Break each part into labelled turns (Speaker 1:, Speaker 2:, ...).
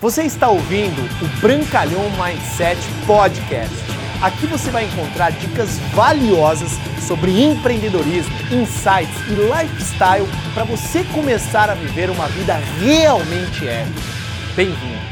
Speaker 1: Você está ouvindo o Brancalhão Mindset Podcast. Aqui você vai encontrar dicas valiosas sobre empreendedorismo, insights e lifestyle para você começar a viver uma vida realmente épica. Bem-vindo!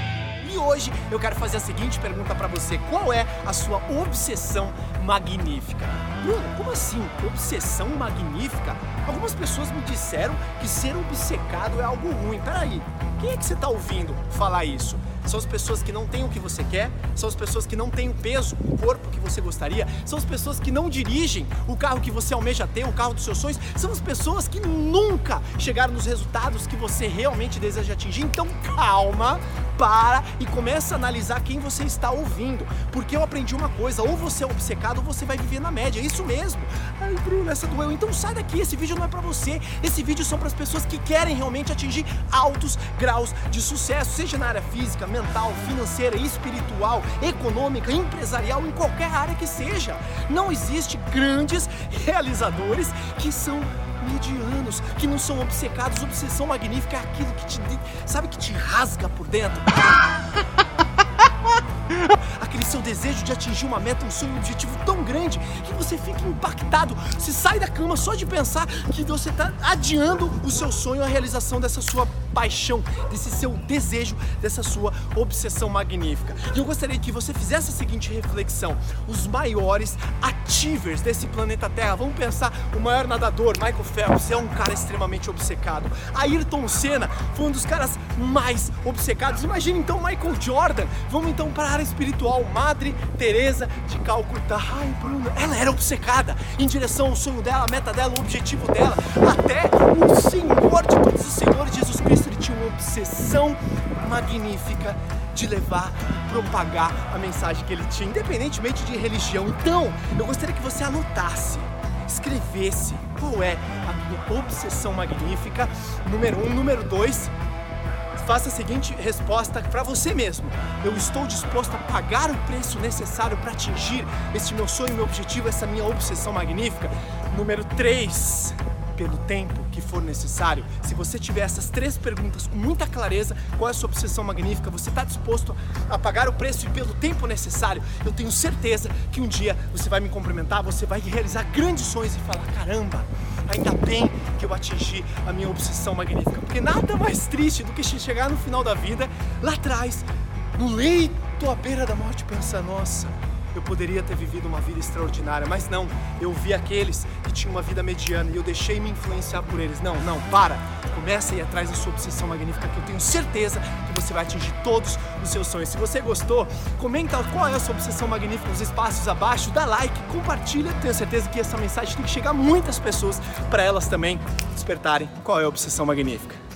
Speaker 2: E hoje eu quero fazer a seguinte pergunta para você: qual é a sua obsessão magnífica? Bruno, como assim? Obsessão magnífica? Algumas pessoas me disseram que ser obcecado é algo ruim. Peraí, quem é que você está ouvindo falar isso? São as pessoas que não têm o que você quer, são as pessoas que não têm o peso, o corpo que você gostaria, são as pessoas que não dirigem o carro que você almeja ter, o carro dos seus sonhos, são as pessoas que nunca chegaram nos resultados que você realmente deseja atingir. Então calma, para e começa a analisar quem você está ouvindo. Porque eu aprendi uma coisa, ou você é obcecado ou você vai viver na média. É isso mesmo. Ai, Bruno, essa doeu. Então sai daqui, esse vídeo não é para você. Esse vídeo são para as pessoas que querem realmente atingir altos graus de sucesso, seja na área física, mental, financeira, espiritual, econômica, empresarial, em qualquer área que seja. Não existe grandes realizadores que são medianos, que não são obcecados. Obsessão magnífica é aquilo que te, sabe, que te rasga por dentro. Aquele seu desejo de atingir uma meta, um sonho, um objetivo tão grande que você fica impactado. Você sai da cama só de pensar que você está adiando o seu sonho, a realização dessa sua paixão, desse seu desejo, dessa sua obsessão magnífica. E eu gostaria que você fizesse a seguinte reflexão: os maiores achievers desse planeta Terra, vamos pensar, o maior nadador, Michael Phelps, é um cara extremamente obcecado. Ayrton Senna foi um dos caras mais obcecados. Imagina então Michael Jordan. Vamos então para a área espiritual, Madre Teresa de Calcutá. Ai, Bruno, ela era obcecada em direção ao sonho dela, a meta dela, o objetivo dela. Até o obsessão magnífica de levar, propagar a mensagem que ele tinha, independentemente de religião. Então, eu gostaria que você anotasse, escrevesse qual é a minha obsessão magnífica, número um, número dois. Faça a seguinte resposta para você mesmo. Eu estou disposto a pagar o preço necessário para atingir este meu sonho, meu objetivo, essa minha obsessão magnífica. Número 3 pelo tempo que for necessário, se você tiver essas três perguntas com muita clareza, qual é a sua obsessão magnífica, você está disposto a pagar o preço e pelo tempo necessário, eu tenho certeza que um dia você vai me cumprimentar, você vai realizar grandes sonhos e falar: caramba, ainda bem que eu atingi a minha obsessão magnífica. Porque nada mais triste do que chegar no final da vida, lá atrás, no leito à beira da morte, pensar: nossa eu poderia ter vivido uma vida extraordinária, mas não, eu vi aqueles que tinham uma vida mediana e eu deixei me influenciar por eles. Não, não, para. Comece a ir atrás da sua obsessão magnífica, que eu tenho certeza que você vai atingir todos os seus sonhos. Se você gostou, comenta qual é a sua obsessão magnífica nos espaços abaixo, dá like, compartilha. Tenho certeza que essa mensagem tem que chegar a muitas pessoas para elas também despertarem qual é a obsessão magnífica.